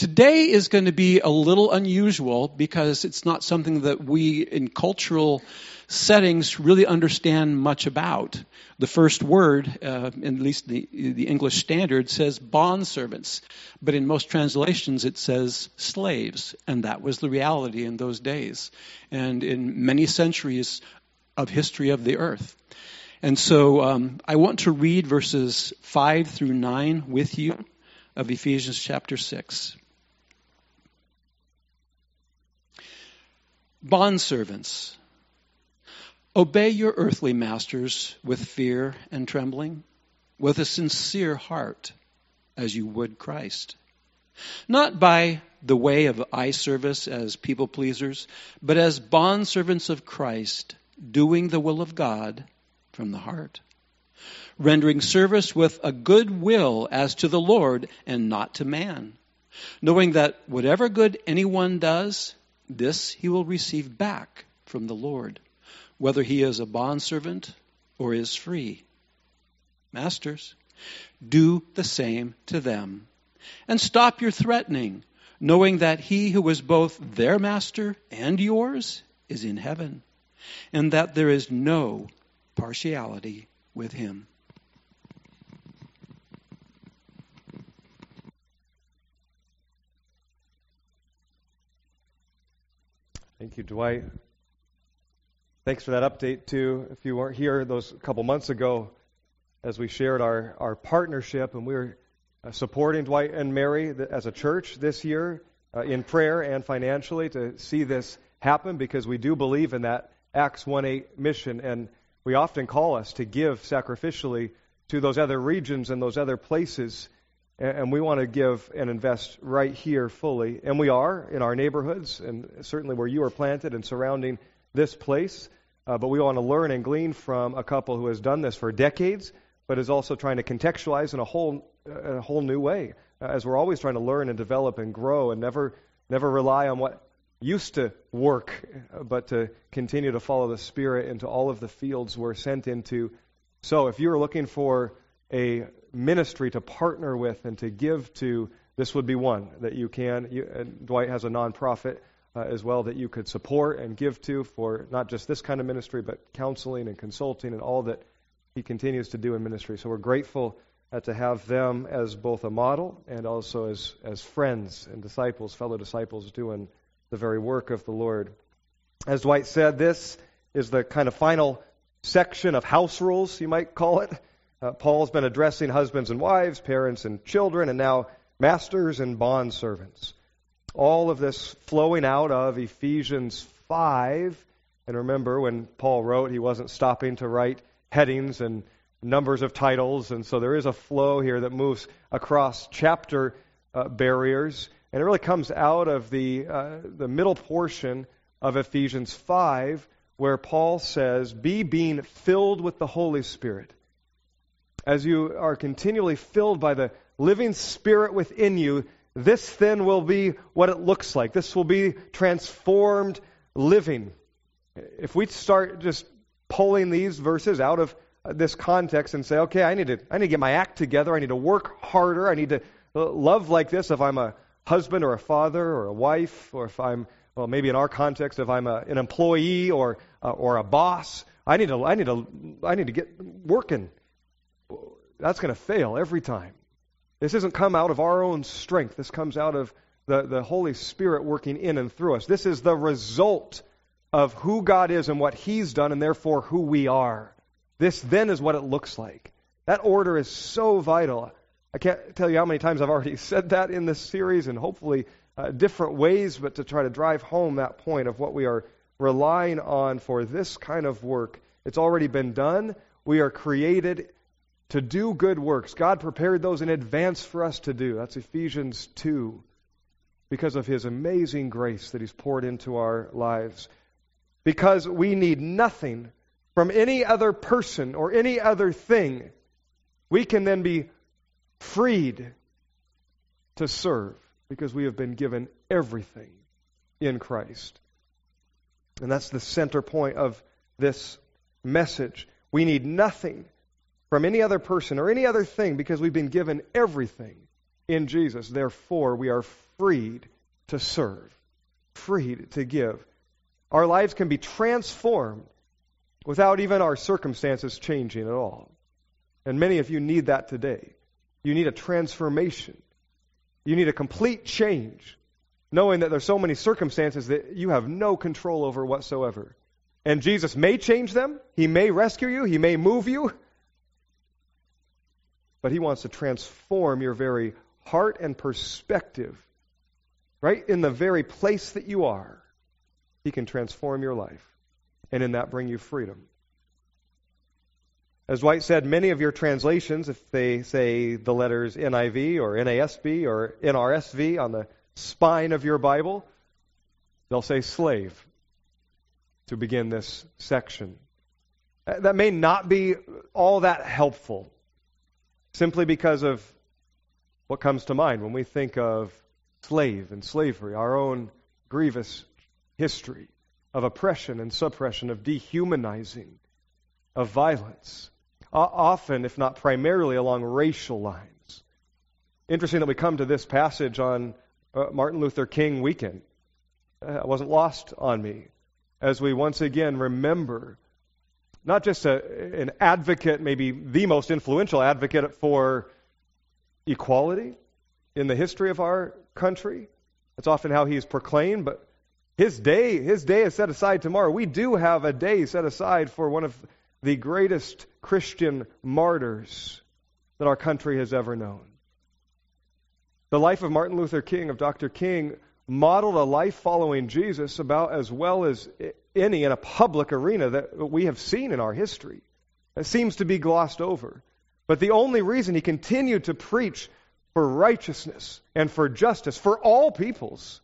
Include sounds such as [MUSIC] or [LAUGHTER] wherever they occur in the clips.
Today is going to be a little unusual because it's not something that we in cultural settings really understand much about. The first word, uh, at least the, the English Standard, says bond servants, but in most translations it says slaves, and that was the reality in those days and in many centuries of history of the earth. And so um, I want to read verses 5 through 9 with you of Ephesians chapter 6. Bondservants, obey your earthly masters with fear and trembling, with a sincere heart, as you would Christ. Not by the way of eye service as people pleasers, but as bondservants of Christ, doing the will of God from the heart. Rendering service with a good will as to the Lord and not to man, knowing that whatever good anyone does, this he will receive back from the Lord, whether he is a bondservant or is free. Masters, do the same to them. And stop your threatening, knowing that he who is both their master and yours is in heaven, and that there is no partiality with him. Thank you, Dwight. Thanks for that update, too. If you weren't here those couple months ago, as we shared our, our partnership, and we were uh, supporting Dwight and Mary as a church this year uh, in prayer and financially to see this happen because we do believe in that Acts 1 8 mission. And we often call us to give sacrificially to those other regions and those other places and we want to give and invest right here fully. And we are in our neighborhoods, and certainly where you are planted and surrounding this place. Uh, but we want to learn and glean from a couple who has done this for decades, but is also trying to contextualize in a whole, uh, a whole new way. Uh, as we're always trying to learn and develop and grow, and never, never rely on what used to work, but to continue to follow the Spirit into all of the fields we're sent into. So, if you're looking for a ministry to partner with and to give to, this would be one that you can. You, Dwight has a nonprofit uh, as well that you could support and give to for not just this kind of ministry, but counseling and consulting and all that he continues to do in ministry. So we're grateful uh, to have them as both a model and also as, as friends and disciples, fellow disciples, doing the very work of the Lord. As Dwight said, this is the kind of final section of house rules, you might call it. Uh, Paul's been addressing husbands and wives, parents and children, and now masters and bond servants. All of this flowing out of Ephesians 5. And remember, when Paul wrote, he wasn't stopping to write headings and numbers of titles, and so there is a flow here that moves across chapter uh, barriers, and it really comes out of the uh, the middle portion of Ephesians 5, where Paul says, "Be being filled with the Holy Spirit." As you are continually filled by the living Spirit within you, this then will be what it looks like. This will be transformed living. If we start just pulling these verses out of this context and say, okay, I need to, I need to get my act together. I need to work harder. I need to love like this if I'm a husband or a father or a wife, or if I'm, well, maybe in our context, if I'm a, an employee or, uh, or a boss. I need to, I need to, I need to get working that's going to fail every time. This doesn't come out of our own strength. This comes out of the, the Holy Spirit working in and through us. This is the result of who God is and what He's done, and therefore who we are. This then is what it looks like. That order is so vital. I can't tell you how many times I've already [LAUGHS] said that in this series, and hopefully uh, different ways, but to try to drive home that point of what we are relying on for this kind of work. It's already been done. We are created to do good works. God prepared those in advance for us to do. That's Ephesians 2. Because of his amazing grace that he's poured into our lives. Because we need nothing from any other person or any other thing, we can then be freed to serve because we have been given everything in Christ. And that's the center point of this message. We need nothing from any other person or any other thing because we've been given everything in Jesus. Therefore, we are freed to serve, freed to give. Our lives can be transformed without even our circumstances changing at all. And many of you need that today. You need a transformation. You need a complete change, knowing that there's so many circumstances that you have no control over whatsoever. And Jesus may change them, He may rescue you, He may move you, but He wants to transform your very heart and perspective. Right in the very place that you are, He can transform your life, and in that bring you freedom. As Dwight said, many of your translations, if they say the letters NIV or NASB or NRSV on the spine of your Bible, they'll say slave to begin this section. That may not be all that helpful, simply because of what comes to mind when we think of slave and slavery, our own grievous history of oppression and suppression, of dehumanizing, of violence often, if not primarily, along racial lines. Interesting that we come to this passage on uh, Martin Luther King weekend. Uh, it wasn't lost on me as we once again remember not just a, an advocate, maybe the most influential advocate for equality in the history of our country. That's often how he's proclaimed, but his day, his day is set aside tomorrow. We do have a day set aside for one of the greatest Christian martyrs that our country has ever known. The life of Martin Luther King, of Dr. King, modeled a life following Jesus about as well as any in a public arena that we have seen in our history. It seems to be glossed over. But the only reason he continued to preach for righteousness and for justice for all peoples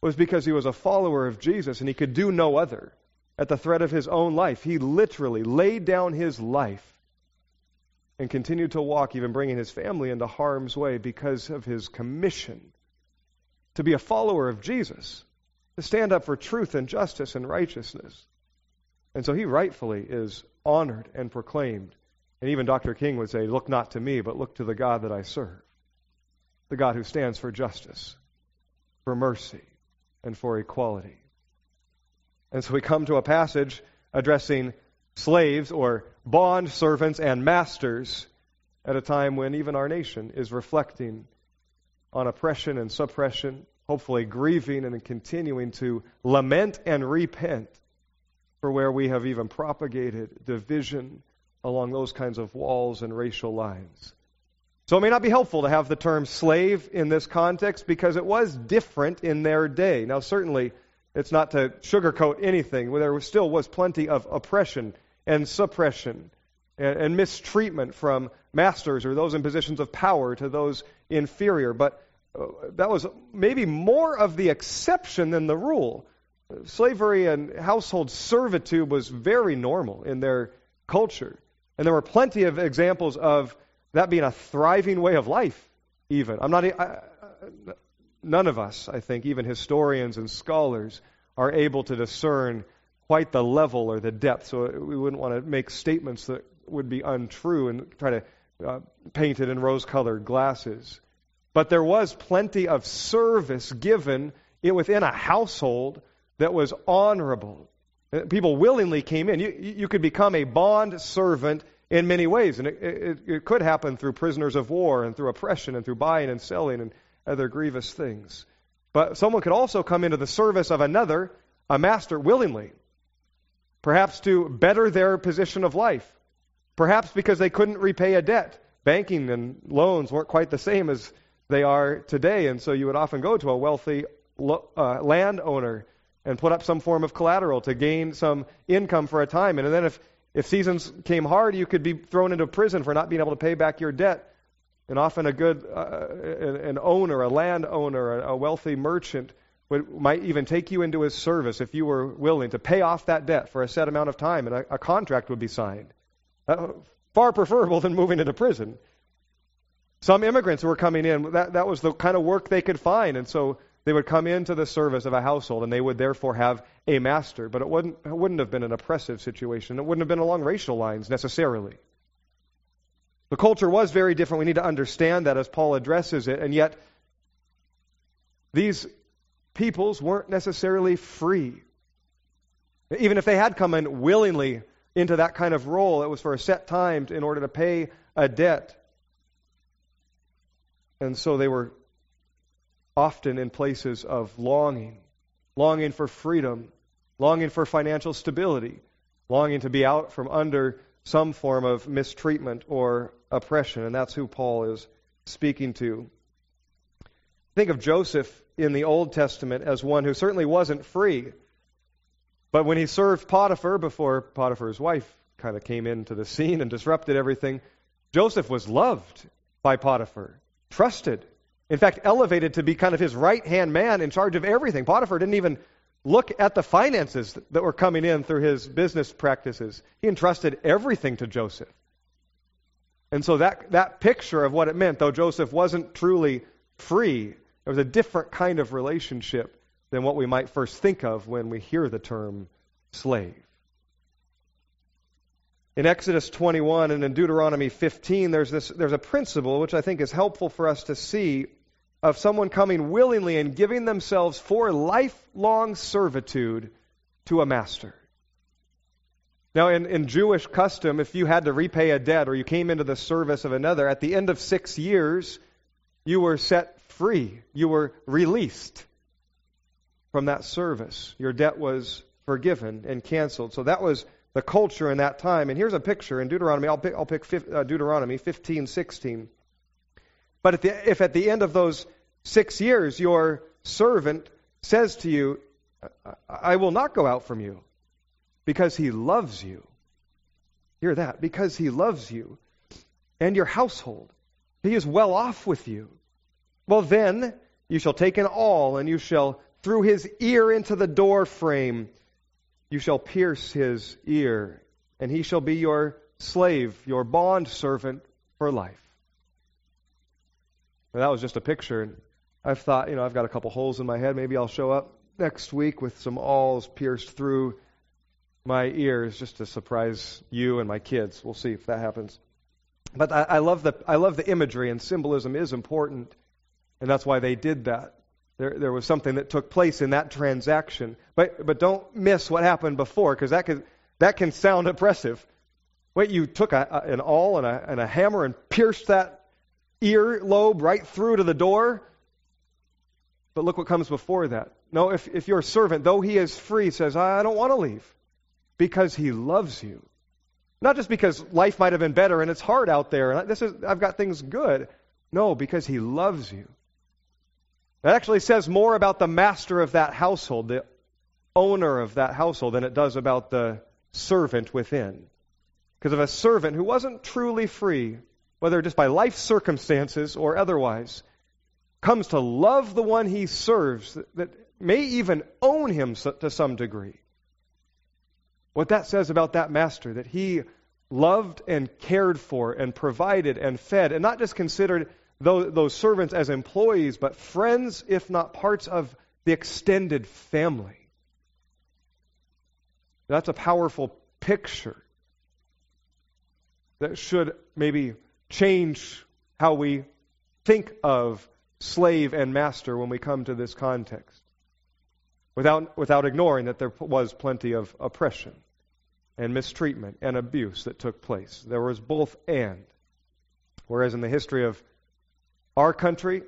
was because he was a follower of Jesus and he could do no other at the threat of his own life. He literally laid down his life and continued to walk, even bringing his family into harm's way because of his commission to be a follower of Jesus, to stand up for truth and justice and righteousness. And so he rightfully is honored and proclaimed. And even Dr. King would say, Look not to me, but look to the God that I serve, the God who stands for justice, for mercy, and for equality. And so we come to a passage addressing slaves or bond servants and masters at a time when even our nation is reflecting on oppression and suppression, hopefully grieving and continuing to lament and repent for where we have even propagated division along those kinds of walls and racial lines. So it may not be helpful to have the term slave in this context because it was different in their day. Now, certainly, it's not to sugarcoat anything. There still was plenty of oppression and suppression and, and mistreatment from masters or those in positions of power to those inferior. But uh, that was maybe more of the exception than the rule. Slavery and household servitude was very normal in their culture. And there were plenty of examples of that being a thriving way of life, even. I'm not, I, none of us, I think, even historians and scholars, are able to discern quite the level or the depth. So we wouldn't want to make statements that would be untrue and try to uh, paint it in rose colored glasses. But there was plenty of service given within a household that was honorable. Uh, people willingly came in. You, you could become a bond servant in many ways, and it, it, it could happen through prisoners of war and through oppression and through buying and selling and other grievous things. But someone could also come into the service of another, a master, willingly, perhaps to better their position of life, perhaps because they couldn't repay a debt. Banking and loans weren't quite the same as they are today, and so you would often go to a wealthy uh, landowner and put up some form of collateral to gain some income for a time. And then if, if seasons came hard, you could be thrown into prison for not being able to pay back your debt. And often a good uh, an owner, a landowner, a wealthy merchant would, might even take you into his service if you were willing to pay off that debt for a set amount of time, and a, a contract would be signed. Uh, far preferable than moving into prison. Some immigrants who were coming in, that, that was the kind of work they could find, and so they would come into the service of a household, and they would therefore have a master. But it wouldn't, it wouldn't have been an oppressive situation. It wouldn't have been along racial lines necessarily. The culture was very different. We need to understand that as Paul addresses it. And yet, these peoples weren't necessarily free. Even if they had come in willingly into that kind of role, it was for a set time in order to pay a debt. And so they were often in places of longing, longing for freedom, longing for financial stability, longing to be out from under some form of mistreatment or oppression. And that's who Paul is speaking to. Think of Joseph in the Old Testament as one who certainly wasn't free. But when he served Potiphar before Potiphar's wife kind of came into the scene and disrupted everything, Joseph was loved by Potiphar, trusted, in fact, elevated to be kind of his right hand man in charge of everything. Potiphar didn't even look at the finances that were coming in through his business practices. He entrusted everything to Joseph. And so that, that picture of what it meant, though Joseph wasn't truly free, there was a different kind of relationship than what we might first think of when we hear the term slave. In Exodus 21 and in Deuteronomy 15, there's, this, there's a principle which I think is helpful for us to see of someone coming willingly and giving themselves for lifelong servitude to a master. Now, in, in Jewish custom, if you had to repay a debt or you came into the service of another, at the end of six years, you were set free. You were released from that service. Your debt was forgiven and canceled. So that was the culture in that time. And here's a picture in Deuteronomy. I'll pick, I'll pick uh, Deuteronomy 15, 16. But at the, if at the end of those six years your servant says to you, I will not go out from you because he loves you. Hear that. Because he loves you and your household. He is well off with you. Well, then you shall take an awl and you shall through his ear into the door frame. You shall pierce his ear, and he shall be your slave, your bond servant for life. Now, that was just a picture. I've thought, you know, I've got a couple holes in my head. Maybe I'll show up next week with some awls pierced through my ears just to surprise you and my kids. We'll see if that happens. But I, I love the I love the imagery and symbolism is important, and that's why they did that. There, there was something that took place in that transaction. But, but don't miss what happened before, because that, can that can sound oppressive. Wait, you took a, a, an awl and a, and a hammer and pierced that ear lobe right through to the door? But look what comes before that. No, if, if your servant, though he is free, says, I don't want to leave, because he loves you. Not just because life might have been better and it's hard out there, and this is, I've got things good. No, because he loves you. That actually says more about the master of that household, the owner of that household, than it does about the servant within. Because if a servant who wasn't truly free, whether just by life circumstances or otherwise, comes to love the one he serves, that may even own him to some degree, what that says about that master, that he loved and cared for and provided and fed, and not just considered those, those servants as employees, but friends, if not parts of the extended family. That's a powerful picture that should maybe change how we think of slave and master when we come to this context. Without, without ignoring that there was plenty of oppression and mistreatment and abuse that took place. There was both and. Whereas in the history of our country,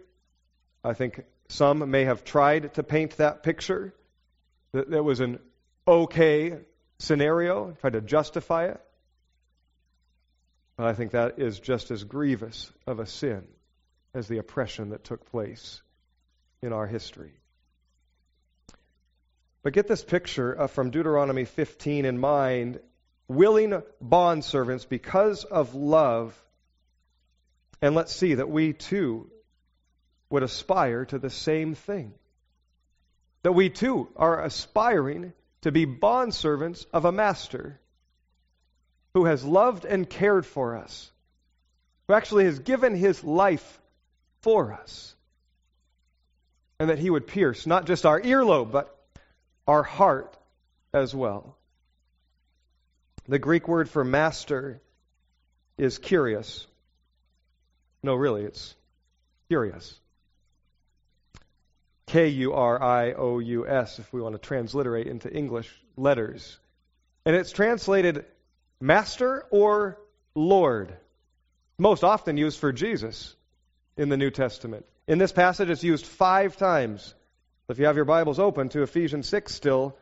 I think some may have tried to paint that picture, that there was an okay scenario, tried to justify it. But I think that is just as grievous of a sin as the oppression that took place in our history. But get this picture uh, from Deuteronomy 15 in mind willing bondservants because of love and let's see that we too would aspire to the same thing. That we too are aspiring to be bondservants of a master who has loved and cared for us, who actually has given his life for us. And that he would pierce not just our earlobe, but our heart as well. The Greek word for master is kyrios. No, really, it's curious. K U R I O U S, if we want to transliterate into English letters. And it's translated Master or Lord, most often used for Jesus in the New Testament. In this passage, it's used five times. If you have your Bibles open to Ephesians 6 still,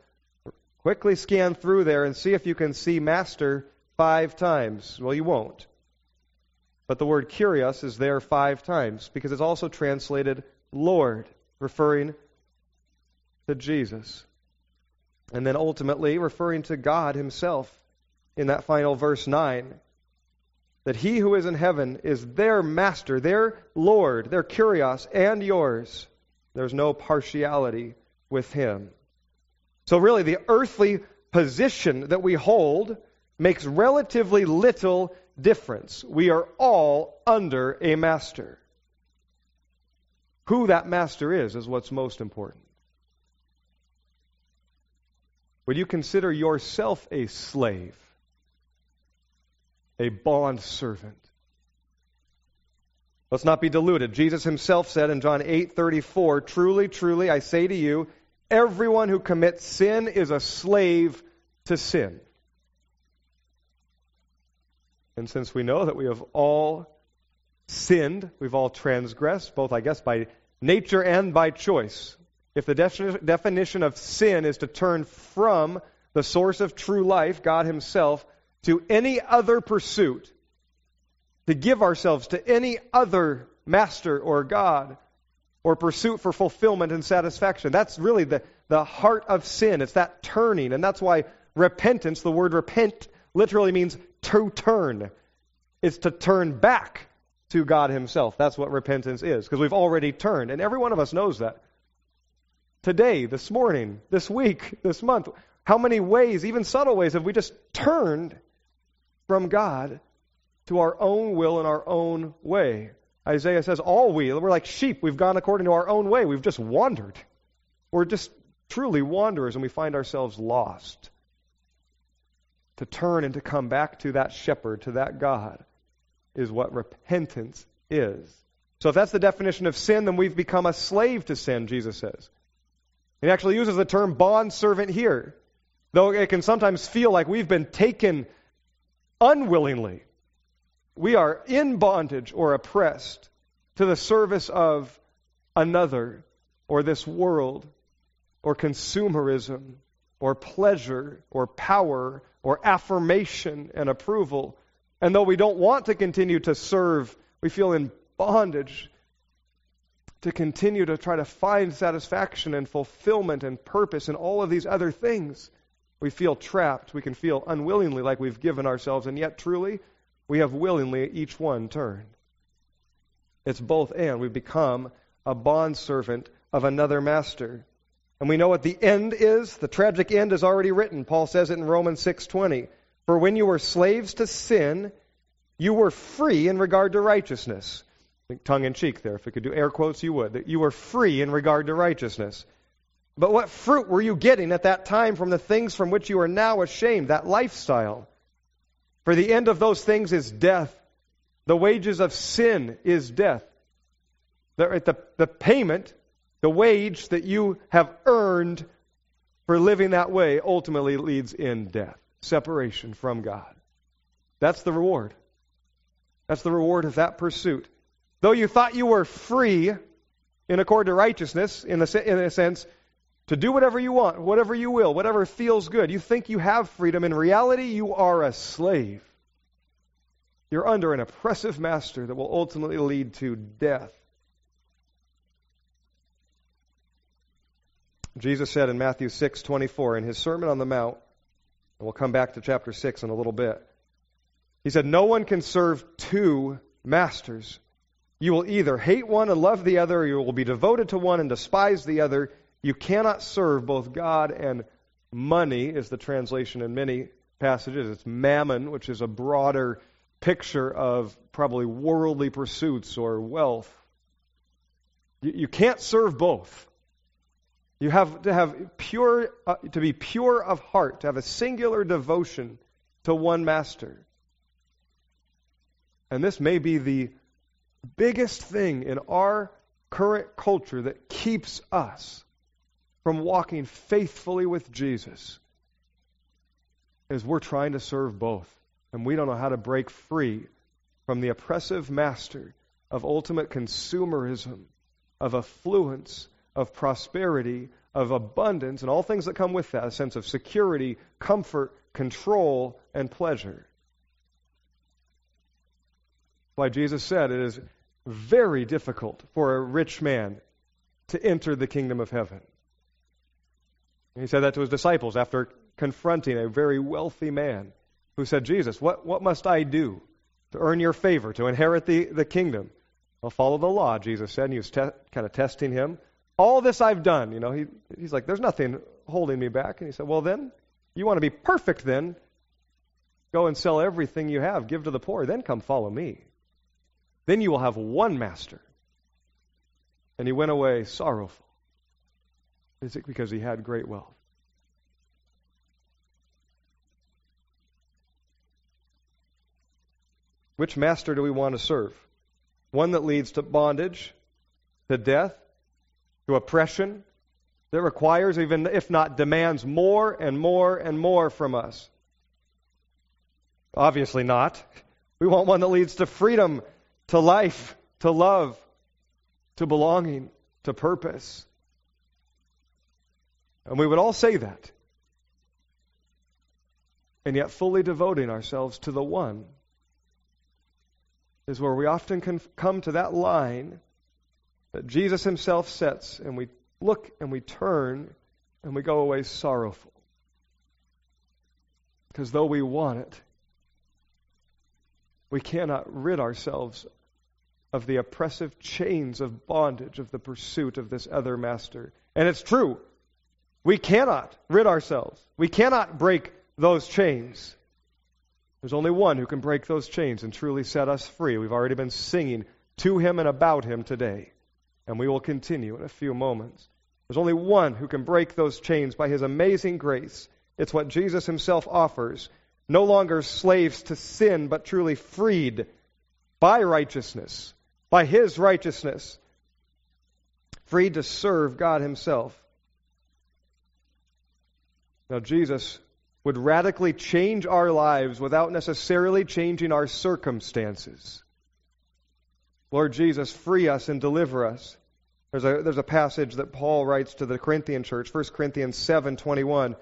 quickly scan through there and see if you can see Master five times. Well, you won't. But the word kurios is there five times because it's also translated Lord, referring to Jesus. And then ultimately referring to God Himself in that final verse 9. That He who is in heaven is their master, their Lord, their kurios, and yours. There's no partiality with Him. So, really, the earthly position that we hold makes relatively little difference. We are all under a master. Who that master is, is what's most important. Would you consider yourself a slave? A bond servant? Let's not be deluded. Jesus himself said in John 8:34, "Truly, truly, I say to you, everyone who commits sin is a slave to sin." And since we know that we have all sinned, we've all transgressed, both, I guess, by nature and by choice. If the definition of sin is to turn from the source of true life, God Himself, to any other pursuit, to give ourselves to any other master or God, or pursuit for fulfillment and satisfaction, that's really the, the heart of sin. It's that turning. And that's why repentance, the word repent, literally means to turn. It's to turn back to God Himself. That's what repentance is, because we've already turned. And every one of us knows that. Today, this morning, this week, this month, how many ways, even subtle ways, have we just turned from God to our own will and our own way? Isaiah says, All we, we're like sheep. We've gone according to our own way. We've just wandered. We're just truly wanderers, and we find ourselves lost to turn and to come back to that shepherd, to that God, is what repentance is. So if that's the definition of sin, then we've become a slave to sin, Jesus says. He actually uses the term bond servant here, though it can sometimes feel like we've been taken unwillingly. We are in bondage or oppressed to the service of another or this world or consumerism or pleasure or power or affirmation and approval. And though we don't want to continue to serve, we feel in bondage to continue to try to find satisfaction and fulfillment and purpose and all of these other things. We feel trapped. We can feel unwillingly like we've given ourselves, and yet truly, we have willingly each one turned. It's both and. We've become a bondservant of another master. And we know what the end is. The tragic end is already written. Paul says it in Romans 6:20. For when you were slaves to sin, you were free in regard to righteousness. Tongue in cheek there. If we could do air quotes, you would. That you were free in regard to righteousness. But what fruit were you getting at that time from the things from which you are now ashamed, that lifestyle? For the end of those things is death. The wages of sin is death. The, the, the payment the wage that you have earned for living that way ultimately leads in death, separation from God. That's the reward. That's the reward of that pursuit. Though you thought you were free in accord to righteousness, in, the, in a sense, to do whatever you want, whatever you will, whatever feels good, you think you have freedom. In reality, you are a slave. You're under an oppressive master that will ultimately lead to death. Jesus said in Matthew 6:24 in his Sermon on the Mount, and we'll come back to chapter 6 in a little bit. He said, "No one can serve two masters. You will either hate one and love the other, or you will be devoted to one and despise the other. You cannot serve both God and money," is the translation in many passages. It's mammon, which is a broader picture of probably worldly pursuits or wealth. You can't serve both. You have to have pure, uh, to be pure of heart, to have a singular devotion to one master. And this may be the biggest thing in our current culture that keeps us from walking faithfully with Jesus is we're trying to serve both. And we don't know how to break free from the oppressive master of ultimate consumerism, of affluence, of prosperity, of abundance, and all things that come with that a sense of security, comfort, control, and pleasure. Why Jesus said it is very difficult for a rich man to enter the kingdom of heaven. He said that to his disciples after confronting a very wealthy man who said, Jesus, what, what must I do to earn your favor, to inherit the, the kingdom? I'll follow the law, Jesus said, and he was te- kind of testing him. All this I've done, you know, he, he's like, there's nothing holding me back. And he said, well, then, you want to be perfect then? Go and sell everything you have, give to the poor, then come follow me. Then you will have one master. And he went away sorrowful. Is it because he had great wealth? Which master do we want to serve? One that leads to bondage, to death, to oppression, that requires, even if not demands, more and more and more from us? Obviously not. We want one that leads to freedom, to life, to love, to belonging, to purpose. And we would all say that. And yet, fully devoting ourselves to the one is where we often can come to that line that Jesus himself sets, and we look and we turn and we go away sorrowful. Because though we want it, we cannot rid ourselves of the oppressive chains of bondage of the pursuit of this other master. And it's true. We cannot rid ourselves. We cannot break those chains. There's only one who can break those chains and truly set us free. We've already been singing to him and about him today, and we will continue in a few moments. There's only one who can break those chains by his amazing grace. It's what Jesus himself offers. No longer slaves to sin, but truly freed by righteousness, by his righteousness, freed to serve God himself. Now, Jesus would radically change our lives without necessarily changing our circumstances. Lord Jesus, free us and deliver us. There's a, there's a passage that Paul writes to the Corinthian church, 1 Corinthians 7:21,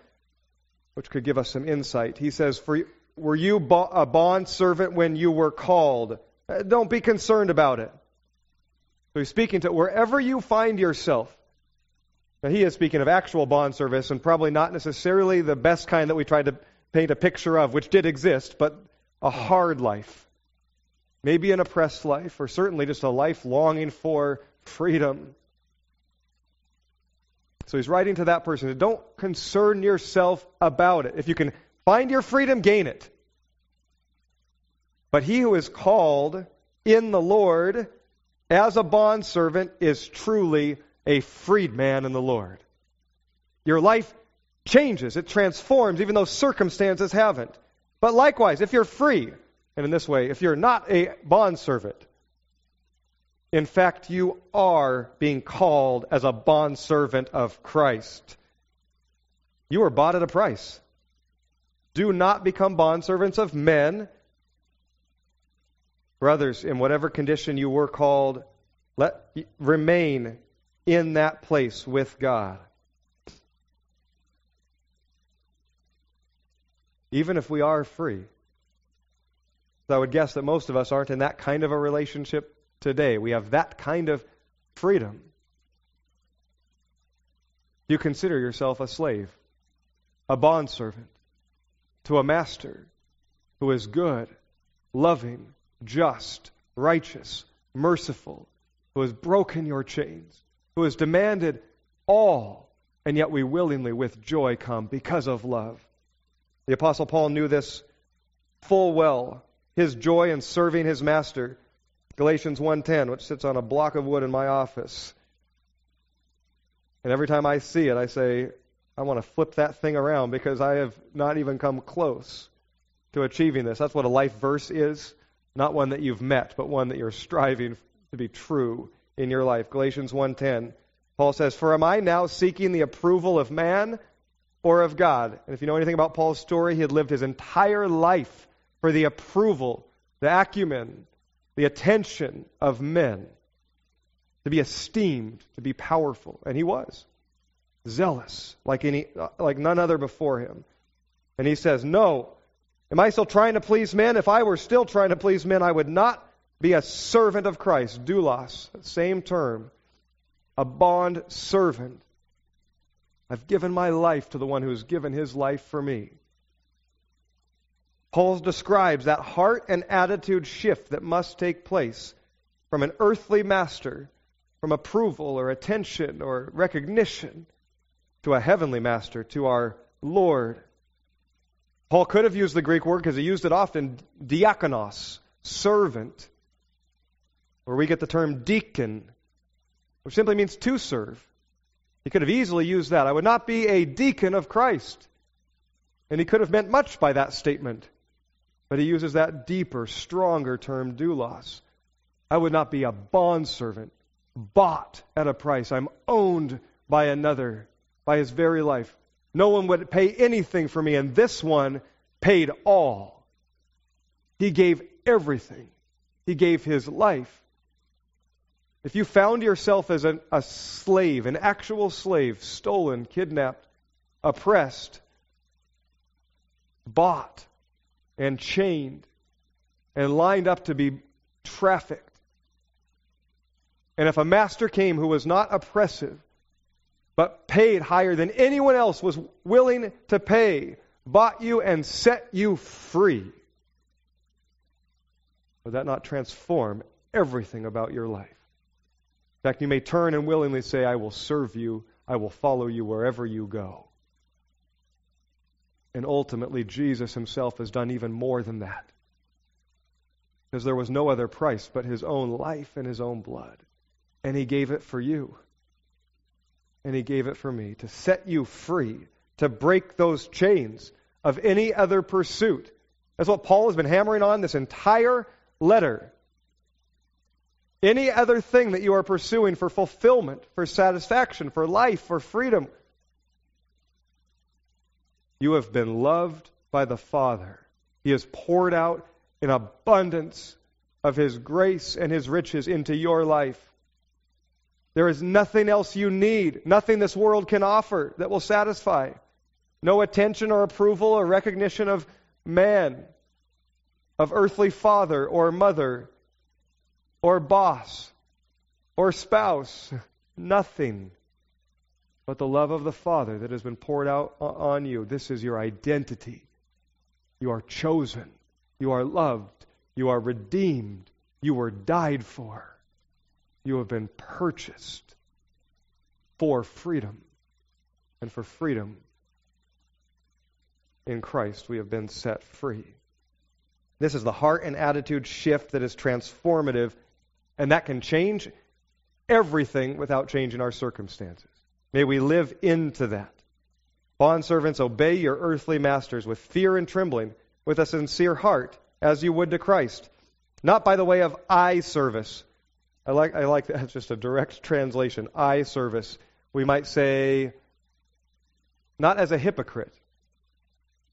which could give us some insight. He says, For, Were you a bond servant when you were called? Uh, don't be concerned about it. So he's speaking to wherever you find yourself. Now, he is speaking of actual bond service and probably not necessarily the best kind that we tried to paint a picture of, which did exist, but a hard life. Maybe an oppressed life, or certainly just a life longing for freedom. So he's writing to that person don't concern yourself about it. If you can find your freedom, gain it. But he who is called in the Lord as a bondservant is truly a freedman in the Lord. Your life changes, it transforms, even though circumstances haven't. But likewise, if you're free, and in this way, if you're not a bondservant, in fact, you are being called as a bondservant of Christ. You are bought at a price. Do not become bondservants of men. Brothers, in whatever condition you were called, let remain in that place with God. Even if we are free. So I would guess that most of us aren't in that kind of a relationship today. We have that kind of freedom. You consider yourself a slave, a bondservant to a master who is good, loving, just, righteous, merciful, who has broken your chains, who has demanded all, and yet we willingly with joy come because of love. The Apostle Paul knew this full well. His joy in serving his master. Galatians 1:10, which sits on a block of wood in my office. And every time I see it, I say, I want to flip that thing around because I have not even come close to achieving this. That's what a life verse is. Not one that you've met, but one that you're striving to be true in your life. Galatians 1:10. Paul says, "For am I now seeking the approval of man or of God?" And if you know anything about Paul's story, he had lived his entire life for the approval, the acumen, the attention of men, to be esteemed, to be powerful, and he was zealous like any like none other before him. And he says, "No, am I still trying to please men? If I were still trying to please men, I would not be a servant of Christ, doulos, same term, a bond servant. I've given my life to the one who has given his life for me. Paul describes that heart and attitude shift that must take place from an earthly master, from approval or attention or recognition, to a heavenly master, to our Lord. Paul could have used the Greek word because he used it often, diakonos, servant where we get the term deacon, which simply means to serve. He could have easily used that. I would not be a deacon of Christ. And he could have meant much by that statement. But he uses that deeper, stronger term, doulos. I would not be a bondservant, bought at a price. I'm owned by another, by his very life. No one would pay anything for me, and this one paid all. He gave everything. He gave his life. If you found yourself as an, a slave, an actual slave, stolen, kidnapped, oppressed, bought, and chained, and lined up to be trafficked, and if a master came who was not oppressive, but paid higher than anyone else was willing to pay, bought you and set you free, would that not transform everything about your life? In fact, you may turn and willingly say, I will serve you, I will follow you wherever you go. And ultimately, Jesus himself has done even more than that. Because there was no other price but his own life and his own blood. And he gave it for you. And he gave it for me to set you free, to break those chains of any other pursuit. That's what Paul has been hammering on this entire letter. Any other thing that you are pursuing for fulfillment, for satisfaction, for life, for freedom, you have been loved by the Father. He has poured out an abundance of His grace and His riches into your life. There is nothing else you need, nothing this world can offer that will satisfy. No attention or approval or recognition of man, of earthly father or mother, or boss or spouse. [LAUGHS] Nothing but the love of the Father that has been poured out on you. This is your identity. You are chosen. You are loved. You are redeemed. You were died for. You have been purchased for freedom. And for freedom in Christ, we have been set free. This is the heart and attitude shift that is transformative and that can change everything without changing our circumstances. May we live into that. Bondservants, obey your earthly masters with fear and trembling, with a sincere heart, as you would to Christ, not by the way of eye service. I like, I like that. It's just a direct translation. Eye service. We might say, not as a hypocrite.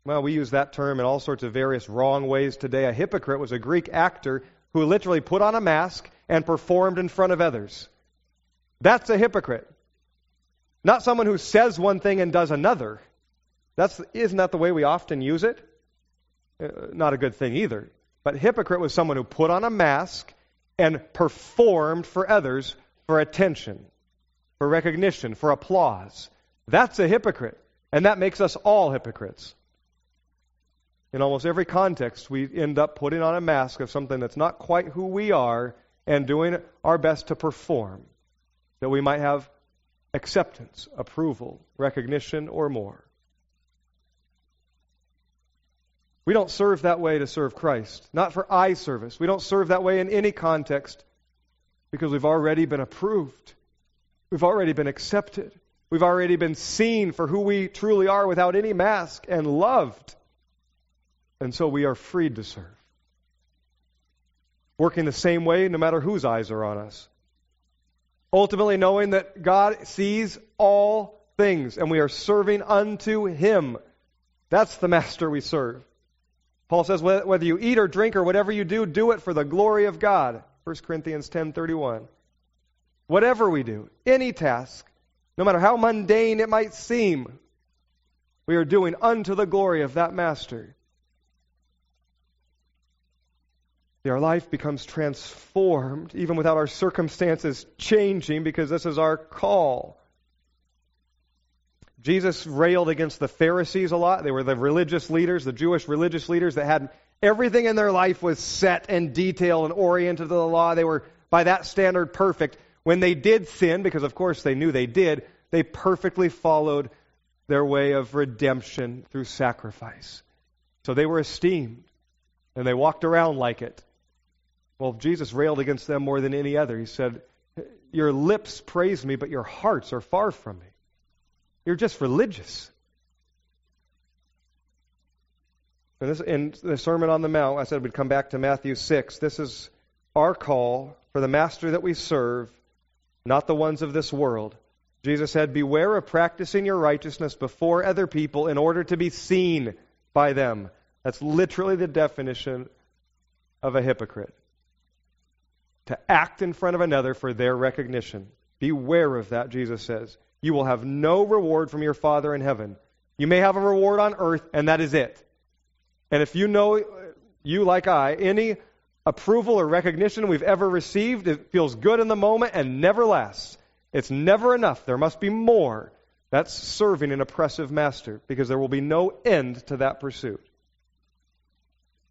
Well, we use that term in all sorts of various wrong ways today. A hypocrite was a Greek actor who literally put on a mask and performed in front of others. That's a hypocrite. Not someone who says one thing and does another. That's, isn't that the way we often use it? Uh, not a good thing either. But hypocrite was someone who put on a mask and performed for others for attention, for recognition, for applause. That's a hypocrite. And that makes us all hypocrites. In almost every context, we end up putting on a mask of something that's not quite who we are and doing our best to perform, that we might have acceptance, approval, recognition, or more. We don't serve that way to serve Christ, not for eye service. We don't serve that way in any context because we've already been approved. We've already been accepted. We've already been seen for who we truly are without any mask and loved. And so we are freed to serve. Working the same way no matter whose eyes are on us. Ultimately, knowing that God sees all things and we are serving unto Him. That's the master we serve. Paul says, whether you eat or drink or whatever you do, do it for the glory of God. 1 Corinthians 10:31. Whatever we do, any task, no matter how mundane it might seem, we are doing unto the glory of that master. Our life becomes transformed even without our circumstances changing because this is our call. Jesus railed against the Pharisees a lot. They were the religious leaders, the Jewish religious leaders that had everything in their life was set and detailed and oriented to the law. They were by that standard perfect. When they did sin, because of course they knew they did, they perfectly followed their way of redemption through sacrifice. So they were esteemed and they walked around like it. Well, Jesus railed against them more than any other. He said, Your lips praise me, but your hearts are far from me. You're just religious. In, this, in the Sermon on the Mount, I said we'd come back to Matthew 6. This is our call for the master that we serve, not the ones of this world. Jesus said, Beware of practicing your righteousness before other people in order to be seen by them. That's literally the definition of a hypocrite. To act in front of another for their recognition. Beware of that, Jesus says you will have no reward from your Father in heaven. You may have a reward on earth, and that is it. And if you know, you like I, any approval or recognition we've ever received, it feels good in the moment and never lasts. It's never enough. There must be more. That's serving an oppressive master because there will be no end to that pursuit.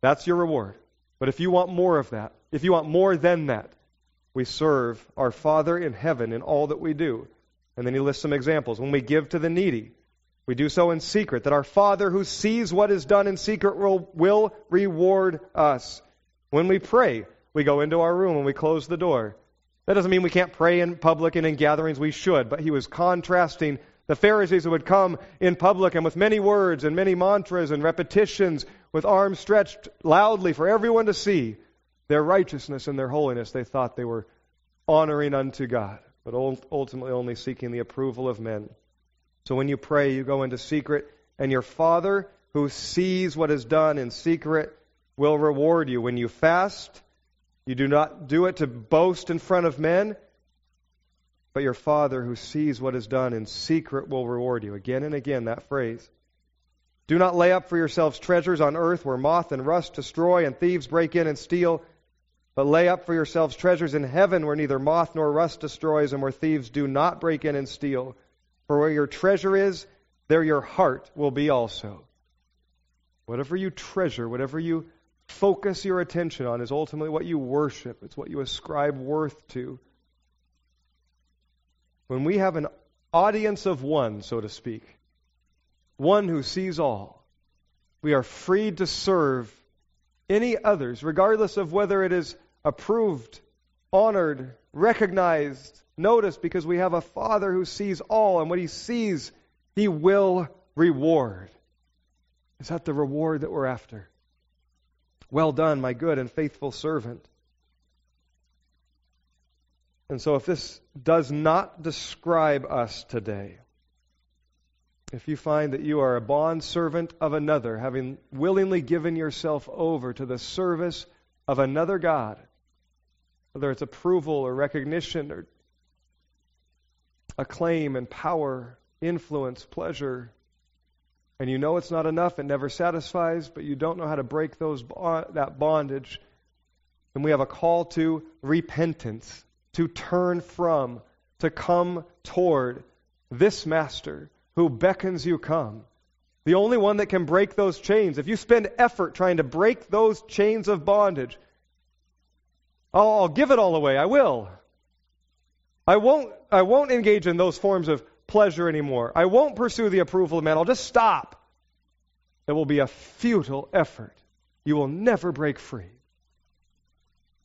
That's your reward. But if you want more of that, if you want more than that, we serve our Father in heaven in all that we do. And then he lists some examples. When we give to the needy, we do so in secret, that our Father who sees what is done in secret will, will reward us. When we pray, we go into our room and we close the door. That doesn't mean we can't pray in public and in gatherings. We should. But he was contrasting the Pharisees who would come in public and with many words and many mantras and repetitions, with arms stretched loudly for everyone to see their righteousness and their holiness. They thought they were honoring unto God but ultimately only seeking the approval of men. So when you pray, you go into secret, and your Father, who sees what is done in secret, will reward you. When you fast, you do not do it to boast in front of men, but your Father, who sees what is done in secret, will reward you. Again and again, that phrase. Do not lay up for yourselves treasures on earth where moth and rust destroy and thieves break in and steal but lay up for yourselves treasures in heaven where neither moth nor rust destroys and where thieves do not break in and steal. For where your treasure is, there your heart will be also. Whatever you treasure, whatever you focus your attention on, is ultimately what you worship. It's what you ascribe worth to. When we have an audience of one, so to speak, one who sees all, we are freed to serve any others, regardless of whether it is approved, honored, recognized, noticed, because we have a Father who sees all, and what He sees, He will reward. Is that the reward that we're after? Well done, my good and faithful servant. And so, if this does not describe us today, if you find that you are a bond servant of another, having willingly given yourself over to the service of another God, whether it's approval or recognition or acclaim and power, influence, pleasure, and you know it's not enough, it never satisfies, but you don't know how to break those that bondage, And we have a call to repentance, to turn from, to come toward this master who beckons you come. The only one that can break those chains. If you spend effort trying to break those chains of bondage, I'll, I'll give it all away. I will. I won't, I won't engage in those forms of pleasure anymore. I won't pursue the approval of men. I'll just stop. It will be a futile effort. You will never break free.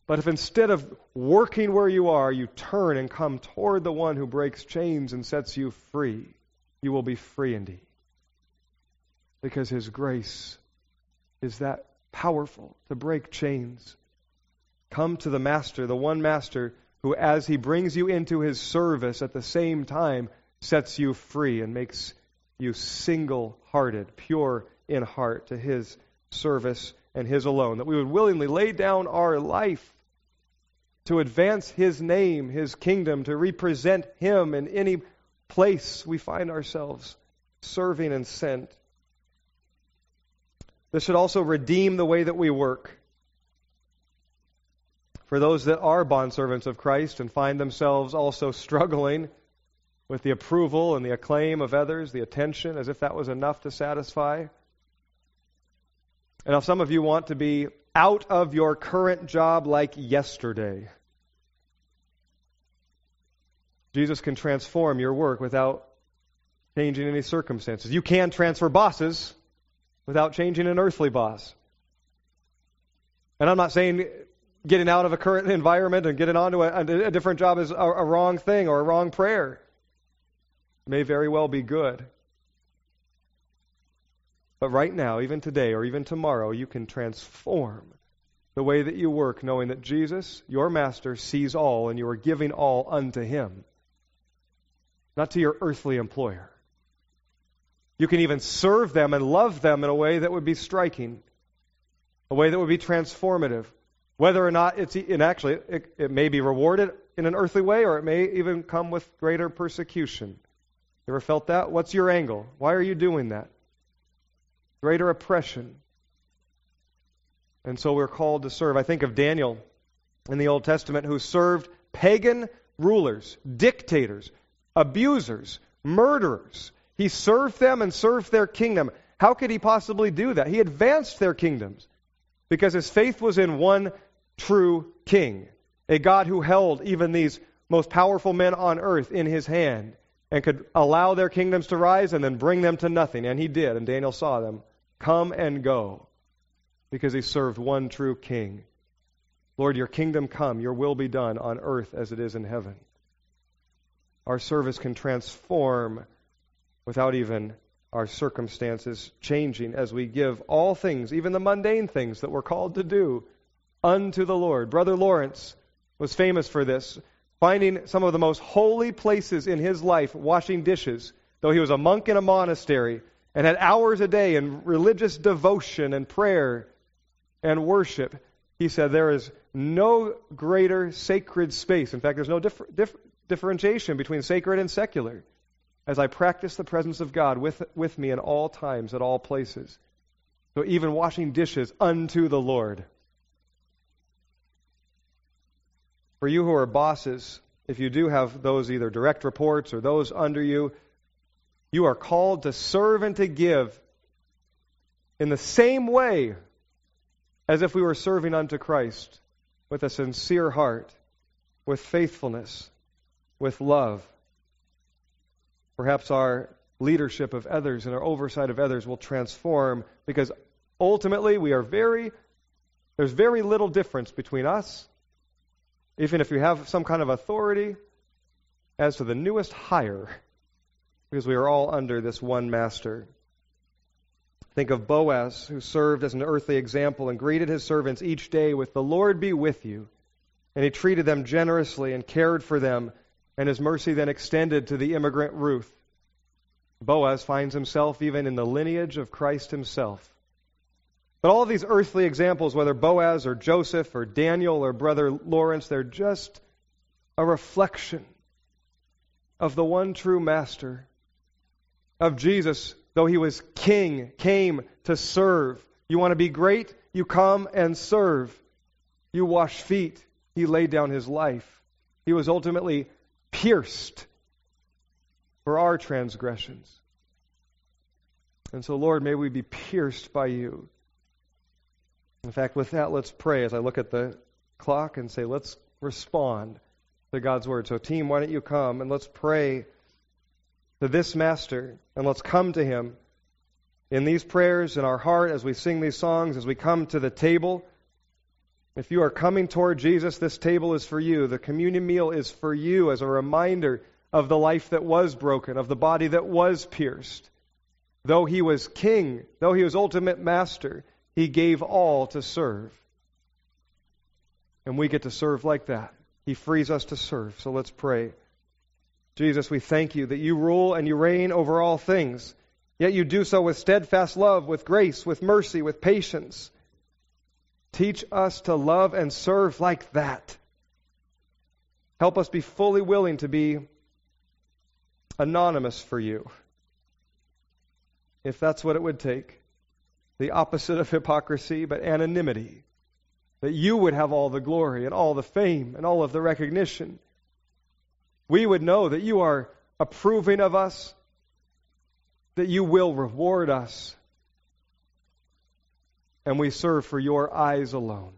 But if instead of working where you are, you turn and come toward the one who breaks chains and sets you free, you will be free indeed. Because His grace is that powerful to break chains. Come to the Master, the one Master who, as he brings you into his service, at the same time sets you free and makes you single hearted, pure in heart to his service and his alone. That we would willingly lay down our life to advance his name, his kingdom, to represent him in any place we find ourselves serving and sent. This should also redeem the way that we work. For those that are bondservants of Christ and find themselves also struggling with the approval and the acclaim of others, the attention, as if that was enough to satisfy. And if some of you want to be out of your current job like yesterday, Jesus can transform your work without changing any circumstances. You can transfer bosses without changing an earthly boss. And I'm not saying getting out of a current environment and getting onto a, a different job is a, a wrong thing or a wrong prayer. It may very well be good. But right now, even today or even tomorrow, you can transform the way that you work, knowing that Jesus, your master, sees all and you are giving all unto him, not to your earthly employer. You can even serve them and love them in a way that would be striking, a way that would be transformative. Whether or not it's, and actually, it, it may be rewarded in an earthly way or it may even come with greater persecution. You ever felt that? What's your angle? Why are you doing that? Greater oppression. And so we're called to serve. I think of Daniel in the Old Testament who served pagan rulers, dictators, abusers, murderers. He served them and served their kingdom. How could he possibly do that? He advanced their kingdoms because his faith was in one true king, a God who held even these most powerful men on earth in his hand and could allow their kingdoms to rise and then bring them to nothing. And he did, and Daniel saw them come and go because he served one true king. Lord, your kingdom come, your will be done on earth as it is in heaven. Our service can transform without even our circumstances changing as we give all things, even the mundane things that we're called to do, unto the Lord. Brother Lawrence was famous for this, finding some of the most holy places in his life washing dishes, though he was a monk in a monastery and had hours a day in religious devotion and prayer and worship. He said there is no greater sacred space. In fact, there's no differ, differentiation between sacred and secular as I practice the presence of God with, with me in all times, at all places. So even washing dishes unto the Lord. For you who are bosses, if you do have those either direct reports or those under you, you are called to serve and to give in the same way as if we were serving unto Christ with a sincere heart, with faithfulness, with love. Perhaps our leadership of others and our oversight of others will transform because ultimately we are very, there's very little difference between us, even if you have some kind of authority, as to the newest hire, because we are all under this one master. Think of Boaz, who served as an earthly example and greeted his servants each day with, The Lord be with you. And he treated them generously and cared for them and his mercy then extended to the immigrant Ruth. Boaz finds himself even in the lineage of Christ himself. But all these earthly examples, whether Boaz or Joseph or Daniel or Brother Lawrence, they're just a reflection of the one true Master, of Jesus, though he was king, came to serve. You want to be great? You come and serve. You wash feet. He laid down his life. He was ultimately pierced for our transgressions. And so, Lord, may we be pierced by you. In fact, with that, let's pray as I look at the clock and say, let's respond to God's word. So, team, why don't you come and let's pray to this Master and let's come to him in these prayers in our heart as we sing these songs, as we come to the table. If you are coming toward Jesus, this table is for you. The communion meal is for you as a reminder of the life that was broken, of the body that was pierced. Though he was king, though he was ultimate master, he gave all to serve. And we get to serve like that. He frees us to serve. So let's pray. Jesus, we thank you that you rule and you reign over all things. Yet you do so with steadfast love, with grace, with mercy, with patience. Teach us to love and serve like that. Help us be fully willing to be anonymous for you, if that's what it would take. The opposite of hypocrisy, but anonymity. That you would have all the glory and all the fame and all of the recognition. We would know that you are approving of us, that you will reward us, and we serve for your eyes alone.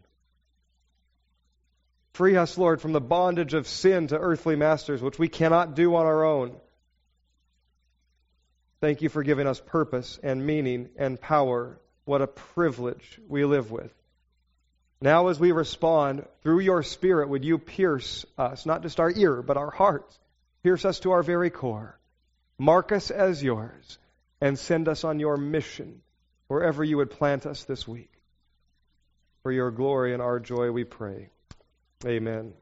Free us, Lord, from the bondage of sin to earthly masters, which we cannot do on our own. Thank you for giving us purpose and meaning and power. What a privilege we live with. Now, as we respond, through your Spirit, would you pierce us, not just our ear, but our hearts? Pierce us to our very core. Mark us as yours, and send us on your mission wherever you would plant us this week. For your glory and our joy, we pray. Amen.